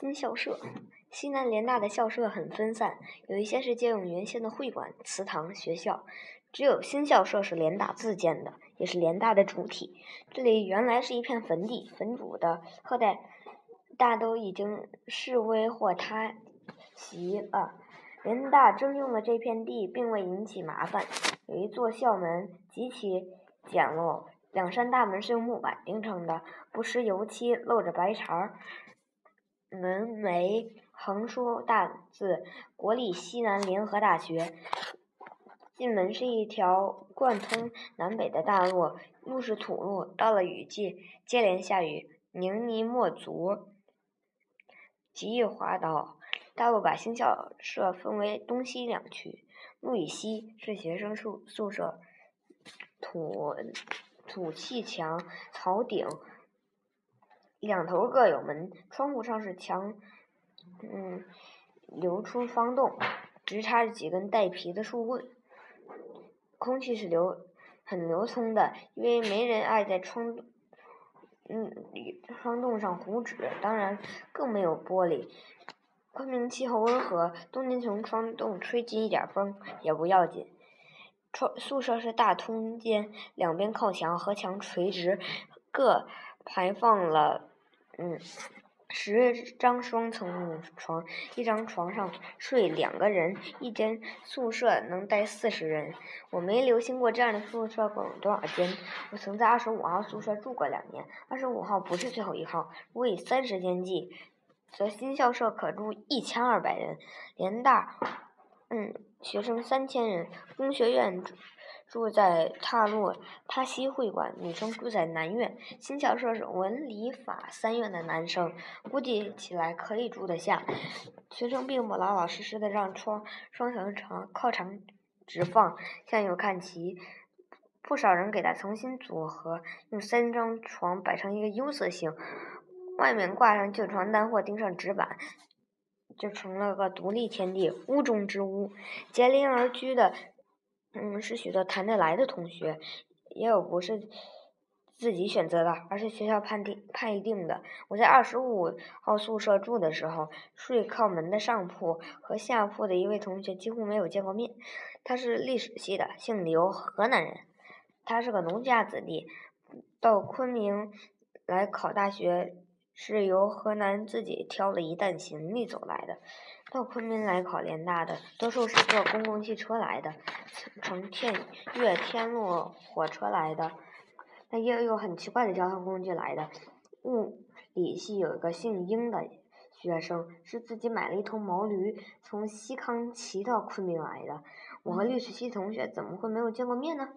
新校舍，西南联大的校舍很分散，有一些是借用原先的会馆、祠堂、学校，只有新校舍是联大自建的，也是联大的主体。这里原来是一片坟地，坟主的后代大都已经示威或塌席了。联大征用了这片地，并未引起麻烦。有一座校门，极其简陋，两扇大门是用木板钉成的，不施油漆，露着白茬儿。门楣横书大字“国立西南联合大学”。进门是一条贯通南北的大路，路是土路。到了雨季，接连下雨，泥泥没足，极易滑倒。大路把新校舍分为东西两区，路以西是学生宿宿舍，土土砌墙，草顶。两头各有门，窗户上是墙，嗯，流出方洞，直插着几根带皮的树棍。空气是流很流通的，因为没人爱在窗，嗯，窗洞上糊纸，当然更没有玻璃。昆明气候温和，冬天从窗洞吹进一点风也不要紧。窗宿舍是大通间，两边靠墙，和墙垂直，各排放了。嗯，十张双层床，一张床上睡两个人，一间宿舍能待四十人。我没留心过这样的宿舍共有多少间。我曾在二十五号宿舍住过两年，二十五号不是最后一号。如果以三十间计，则新校舍可住一千二百人。联大，嗯，学生三千人。工学院。住在踏路他西会馆，女生住在南院。新校舍是文理法三院的男生，估计起来可以住得下。学生并不老老实实的让窗双层床靠墙直放，向右看齐。不少人给他重新组合，用三张床摆成一个 U 字形，外面挂上旧床单或钉上纸板，就成了个独立天地，屋中之屋。结邻而居的。嗯，是许多谈得来的同学，也有不是自己选择的，而是学校判定判定的。我在二十五号宿舍住的时候，睡靠门的上铺和下铺的一位同学几乎没有见过面。他是历史系的，姓刘，河南人。他是个农家子弟，到昆明来考大学是由河南自己挑了一担行李走来的。到昆明来考联大的，多数是坐公共汽车来的，乘天越天路火车来的，那也有很奇怪的交通工具来的。物理系有一个姓英的学生，是自己买了一头毛驴，从西康骑到昆明来的。我和历史系同学怎么会没有见过面呢？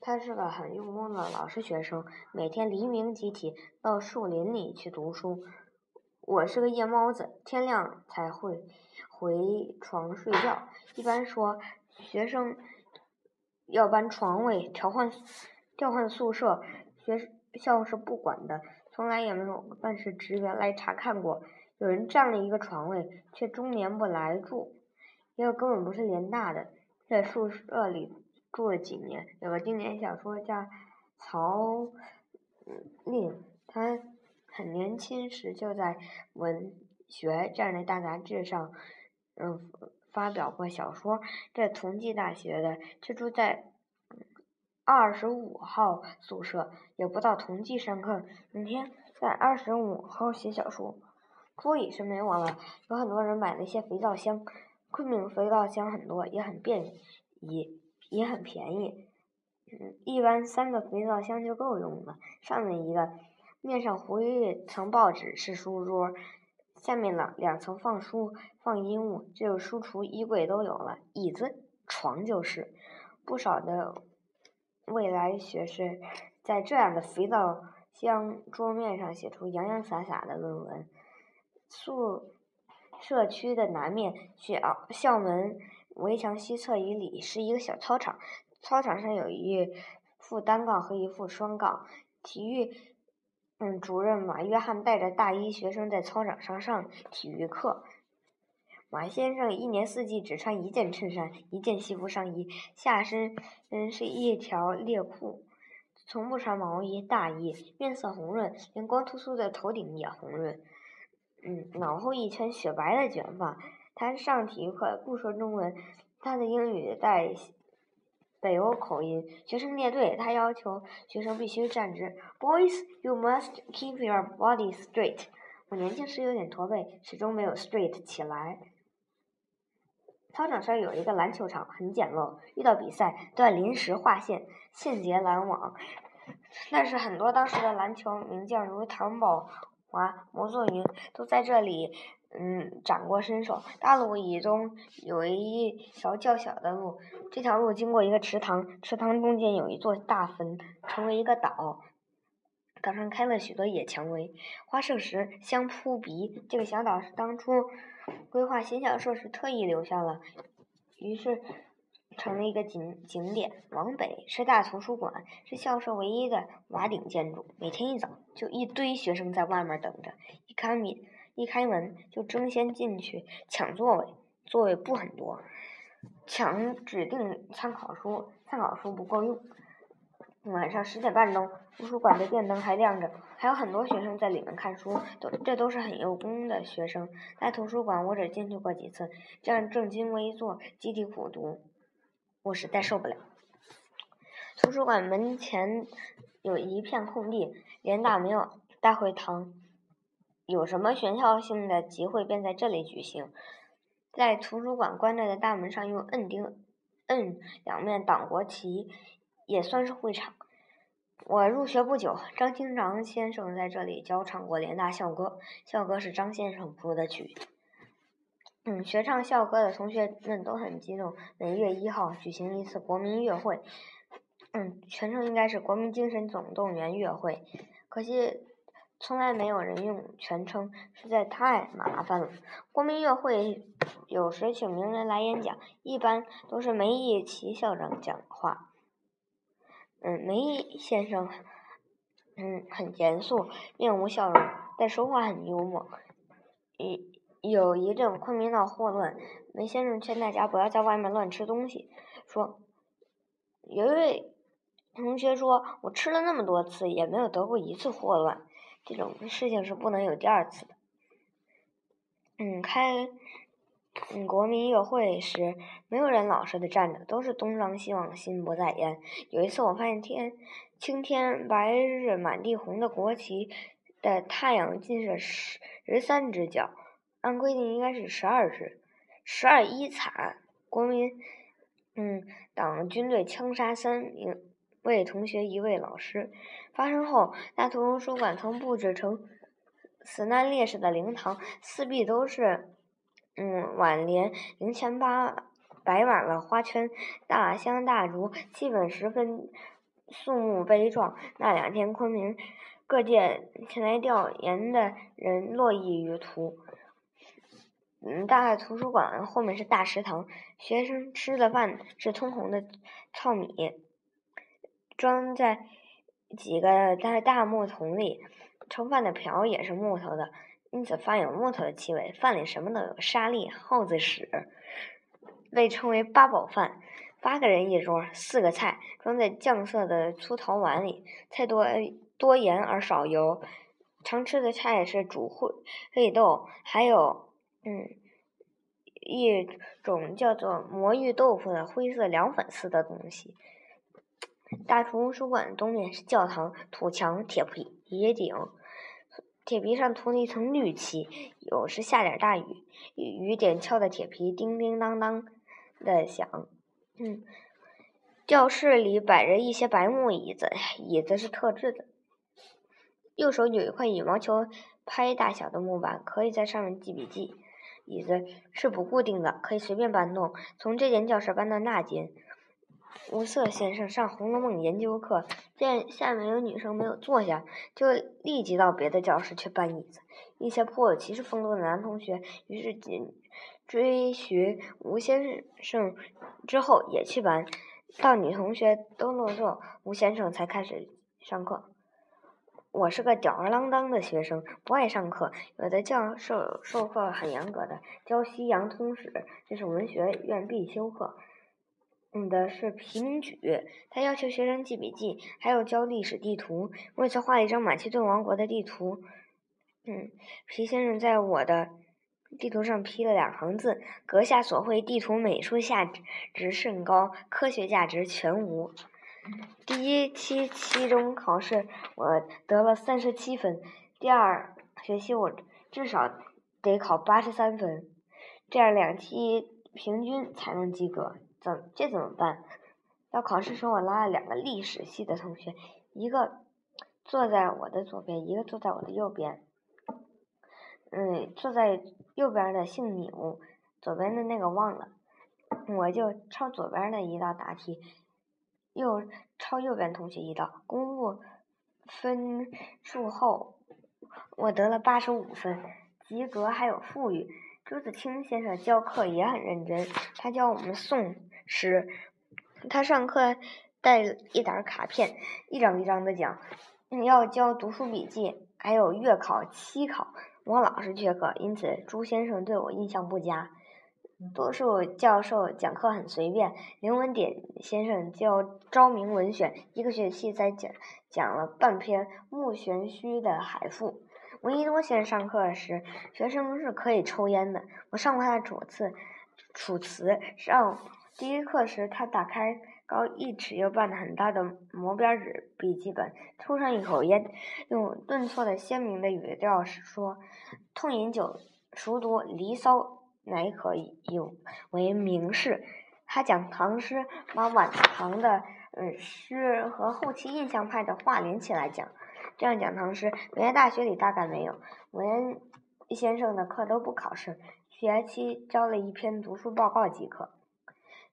他是个很用功的老实学生，每天黎明集体到树林里去读书。我是个夜猫子，天亮才会。回床睡觉。一般说，学生要搬床位、调换、调换宿舍，学校是不管的，从来也没有办事职员来查看过。有人占了一个床位，却终年不来住；也有根本不是联大的，在宿舍里住了几年。有个经典小说家曹令，他很年轻时就在文学这样的大杂志上。嗯，发表过小说，这同济大学的，就住在二十五号宿舍，也不到同济上课。每天在二十五号写小说。桌椅是没有了，有很多人买了一些肥皂箱。昆明肥皂箱很多，也很便宜，也很便宜。嗯，一般三个肥皂箱就够用了。上面一个，面上糊一层报纸是书桌。下面两两层放书、放衣物，只有书橱、衣柜都有了，椅子、床就是。不少的未来学生在这样的肥皂箱桌面上写出洋洋洒洒的论文。宿舍区的南面，学校校门围墙西侧以里是一个小操场，操场上有一副单杠和一副双杠，体育。嗯，主任马约翰带着大一学生在操场上上体育课。马先生一年四季只穿一件衬衫、一件西服上衣，下身嗯是一条猎裤，从不穿毛衣、大衣，面色红润，连光秃秃的头顶也红润。嗯，脑后一圈雪白的卷发。他上体育课不说中文，他的英语带北欧口音。学生列队，他要求学生必须站直。Boys, you must keep your body straight。我年轻时有点驼背，始终没有 straight 起来。操场上有一个篮球场，很简陋。遇到比赛都要临时划线，线结篮网。但是很多当时的篮球名将，如唐宝华、毛作云，都在这里。嗯，展过身手。大路以东有一条较小的路，这条路经过一个池塘，池塘中间有一座大坟，成为一个岛。岛上开了许多野蔷薇，花盛时香扑鼻。这个小岛是当初规划新校舍时特意留下了，于是成了一个景景点。往北是大图书馆，是校舍唯一的瓦顶建筑。每天一早就一堆学生在外面等着，一开米。一开门就争先进去抢座位，座位不很多，抢指定参考书，参考书不够用。晚上十点半钟，图书馆的电灯还亮着，还有很多学生在里面看书，都这都是很用功的学生。在图书馆，我只进去过几次，这样正襟危坐，集体苦读，我实在受不了。图书馆门前有一片空地，连大没有大会堂。有什么学校性的集会，便在这里举行。在图书馆关着的大门上，用摁钉摁两面党国旗，也算是会场。我入学不久，张清长先生在这里教唱过联大校歌，校歌是张先生谱的曲。嗯，学唱校歌的同学们都很激动。每月一号举行一次国民乐会，嗯，全称应该是国民精神总动员乐会。可惜。从来没有人用全称，实在太麻烦了。国民乐会有时请名人来演讲，一般都是梅贻琦校长讲话。嗯，梅先生，嗯，很严肃，面无笑容，但说话很幽默。一有一阵昆明闹霍乱，梅先生劝大家不要在外面乱吃东西，说有一位同学说：“我吃了那么多次，也没有得过一次霍乱。”这种事情是不能有第二次的。嗯，开嗯国民乐会时，没有人老实的站着，都是东张西望，心不在焉。有一次，我发现天青天白日满地红的国旗的太阳近视十十三只脚，按规定应该是十二只，十二一惨。国民嗯党军队枪杀三名。位同学，一位老师。发生后，大图书馆曾布置成死难烈士的灵堂，四壁都是嗯挽联，灵前八摆满了花圈、大香大烛，气氛十分肃穆悲壮。那两天，昆明各界前来调研的人络绎于途。嗯，大图书馆后面是大食堂，学生吃的饭是通红的糙米。装在几个在大木桶里，盛饭的瓢也是木头的，因此饭有木头的气味。饭里什么都有，沙粒、耗子屎，被称为八宝饭。八个人一桌，四个菜，装在酱色的粗陶碗里，菜多多盐而少油。常吃的菜是煮灰黑豆，还有嗯一种叫做魔芋豆腐的灰色凉粉似的东西。大图书馆东面是教堂，土墙、铁皮顶，铁皮上涂了一层绿漆。有时下点大雨，雨点敲的铁皮叮叮当当的响。嗯，教室里摆着一些白木椅子，椅子是特制的。右手有一块羽毛球拍大小的木板，可以在上面记笔记。椅子是不固定的，可以随便搬动，从这间教室搬到那间。吴瑟先生上《红楼梦》研究课，见下面有女生没有坐下，就立即到别的教室去搬椅子。一些颇有骑士风度的男同学，于是紧追寻吴先生之后也去搬。到女同学都落座，吴先生才开始上课。我是个吊儿郎当的学生，不爱上课。有的教授授课很严格的，教西洋通史，这是文学院必修课。用的是皮名举，他要求学生记笔记，还有教历史地图。为此画了一张马其顿王国的地图，嗯，皮先生在我的地图上批了两行字：“阁下所绘地图美术价值甚高，科学价值全无。”第一期期中考试我得了三十七分，第二学期我至少得考八十三分，这样两期平均才能及格。怎这怎么办？要考试时我拉了两个历史系的同学，一个坐在我的左边，一个坐在我的右边。嗯，坐在右边的姓钮，左边的那个忘了，我就抄左边的一道答题。又抄右边同学一道，公布分数后，我得了八十五分，及格还有富裕。朱自清先生教课也很认真，他教我们宋时，他上课带一沓卡片，一张一张的讲，要交读书笔记，还有月考、期考。我老是缺课，因此朱先生对我印象不佳。多数教授讲课很随便，林文典先生教《昭明文选》，一个学期才讲讲了半篇穆玄虚的《海赋》。闻一多先生上课时，学生是可以抽烟的。我上过他的主次《楚辞》，上第一课时，他打开高一尺又半的很大的磨边纸笔记本，抽上一口烟，用顿挫的鲜明的语调说：“痛饮酒，熟读《离骚》。”乃可以为名士。他讲唐诗，把晚唐的嗯诗和后期印象派的画连起来讲。这样讲唐诗，文言大学里大概没有。文先生的课都不考试，学期交了一篇读书报告即可。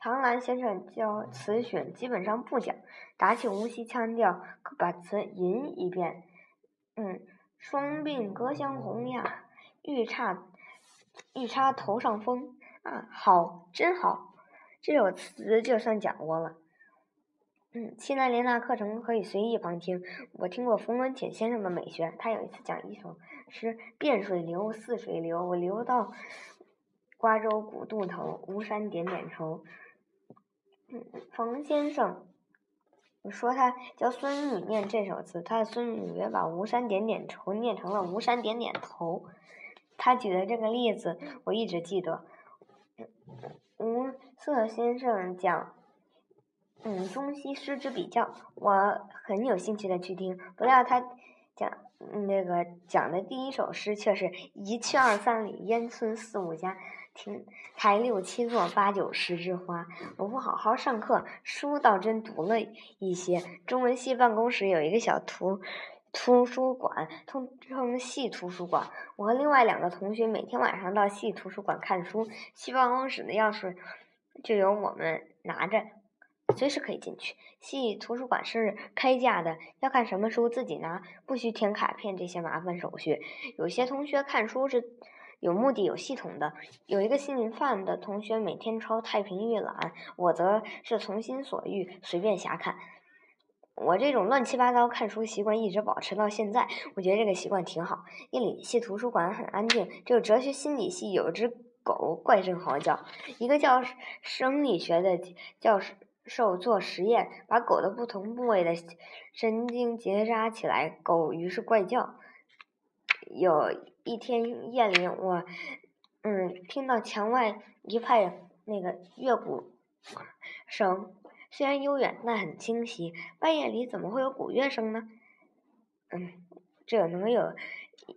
唐兰先生教词选，基本上不讲，打起无锡腔调，把词吟一遍。嗯，双鬓隔香红呀，玉叉。一插头上风啊，好，真好，这首词就算讲过了。嗯，西南联大课程可以随意旁听。我听过冯文潜先生的美学，他有一次讲一首诗：汴水流，泗水流，我流到瓜州古渡头，吴山点点愁。嗯，冯先生说他教孙女念这首词，他的孙女也把吴山点点头念成了吴山点点头。他举的这个例子我一直记得。吴瑟先生讲，嗯，中西诗之比较，我很有兴趣的去听。不料他讲那个讲的第一首诗却是一去二三里，烟村四五家，亭台六七座，八九十枝花。我不好好上课，书倒真读了一些。中文系办公室有一个小图。图书馆通称系图书馆。我和另外两个同学每天晚上到系图书馆看书。系办公室的钥匙就由我们拿着，随时可以进去。系图书馆是开架的，要看什么书自己拿，不需填卡片这些麻烦手续。有些同学看书是有目的、有系统的。有一个姓范的同学每天抄《太平御览》，我则是从心所欲，随便瞎看。我这种乱七八糟看书习惯一直保持到现在，我觉得这个习惯挺好。夜里系图书馆很安静，只有哲学心理系有只狗怪声嚎叫。一个教生理学的教授做实验，把狗的不同部位的神经结扎起来，狗于是怪叫。有一天夜里，我嗯听到墙外一派那个乐鼓声。虽然悠远，但很清晰。半夜里怎么会有鼓乐声呢？嗯，这能有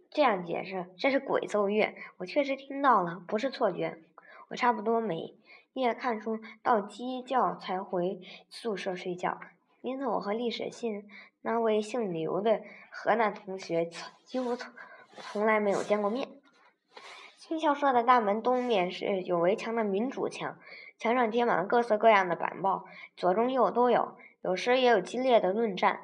这样解释？这是鬼奏乐。我确实听到了，不是错觉。我差不多每夜看书到鸡叫才回宿舍睡觉，因此我和历史系那位姓刘的河南同学几乎从从来没有见过面。新校舍的大门东面是有围墙的民主墙。墙上贴满了各色各样的板报，左中右都有，有时也有激烈的论战。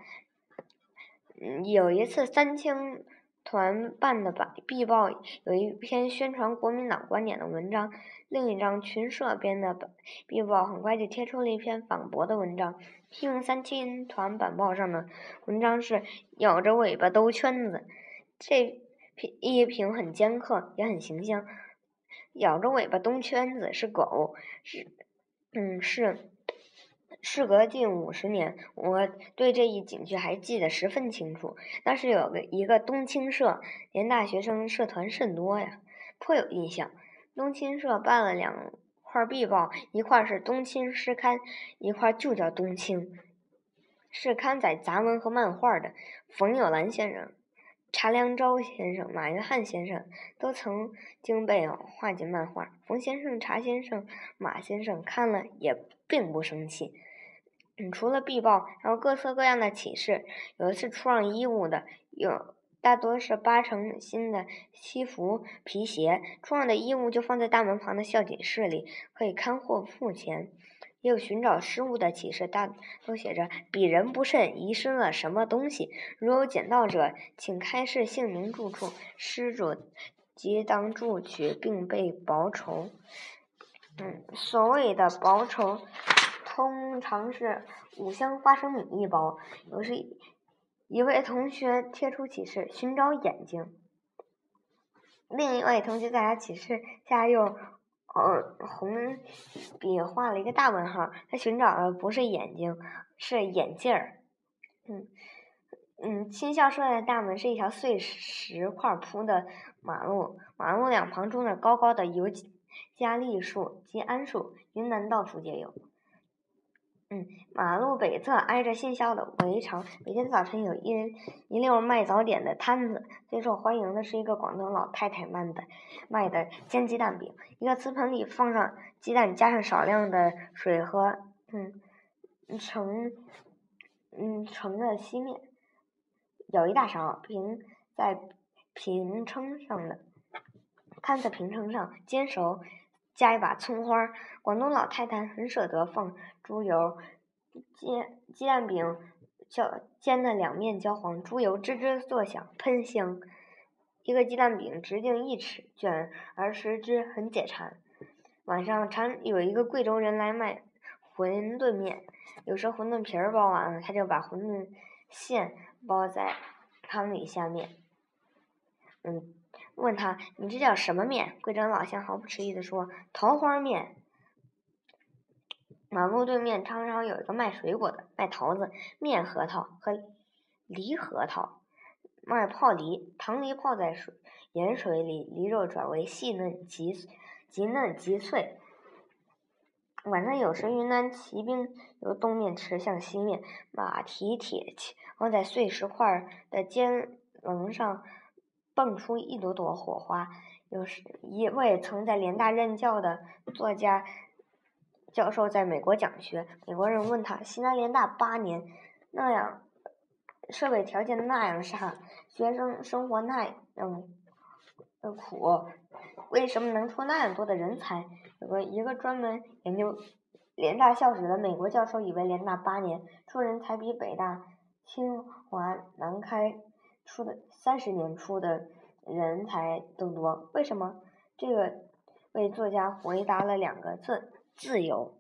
嗯，有一次三青团办的板壁报有一篇宣传国民党观点的文章，另一张群社编的板壁报很快就贴出了一篇反驳的文章，批评三青团板报上的文章是咬着尾巴兜圈子。这一评很尖刻，也很形象。咬着尾巴兜圈子是狗，是，嗯是，事隔近五十年，我对这一景区还记得十分清楚。那是有个一个冬青社，连大学生社团甚多呀，颇有印象。冬青社办了两块壁报，一块是《冬青诗刊》，一块就叫《冬青》，是刊载杂文和漫画的。冯友兰先生。查良钊先生、马约翰先生都曾经被画进漫画。冯先生、查先生、马先生看了也并不生气。嗯，除了壁报，还有各色各样的启示。有一次出让衣物的，有大多是八成新的西服、皮鞋。出让的衣物就放在大门旁的校警室里，可以看货付钱。也有寻找失物的启示，大都写着“鄙人不慎遗失了什么东西，如有捡到者，请开示姓名、住处，失主即当助取，并备薄酬。”嗯，所谓的薄酬，通常是五香花生米一包。有时一位同学贴出启示，寻找眼睛；另一位同学在他启示下又。嗯，红笔画了一个大问号。他寻找的不是眼睛，是眼镜儿。嗯嗯，新校舍的大门是一条碎石块铺的马路，马路两旁种着高高的尤加利树及桉树，云南到处皆有。嗯，马路北侧挨着新校的围墙，每天早晨有一一溜卖早点的摊子，最受欢迎的是一个广东老太太卖的卖的煎鸡蛋饼。一个瓷盆里放上鸡蛋，加上少量的水和嗯盛嗯盛的稀面，舀一大勺，平在平撑上的摊子平撑上煎熟。加一把葱花，广东老太太很舍得放猪油，煎鸡蛋饼焦煎的两面焦黄，猪油吱吱作响，喷香。一个鸡蛋饼直径一尺，卷而食之，很解馋。晚上常有一个贵州人来卖馄饨面，有时馄饨皮儿包完了，他就把馄饨馅包在汤里下面。嗯。问他：“你这叫什么面？”贵州老乡毫不迟疑地说：“桃花面。”马路对面常常有一个卖水果的，卖桃子、面核桃和梨核桃，卖泡梨。糖梨泡在水盐水里，梨肉转为细嫩、极极嫩、极脆。晚上有时云南骑兵由东面驰向西面，马蹄铁器放在碎石块的尖棱上。蹦出一朵朵火花。有时一位曾在联大任教的作家教授在美国讲学，美国人问他：西南联大八年，那样设备条件那样差，学生生活那样的苦，为什么能出那样多的人才？有个一个专门研究联大校史的美国教授以为联大八年出人才比北大、清华、南开。出的三十年出的人才都多，为什么？这个为作家回答了两个字：自由。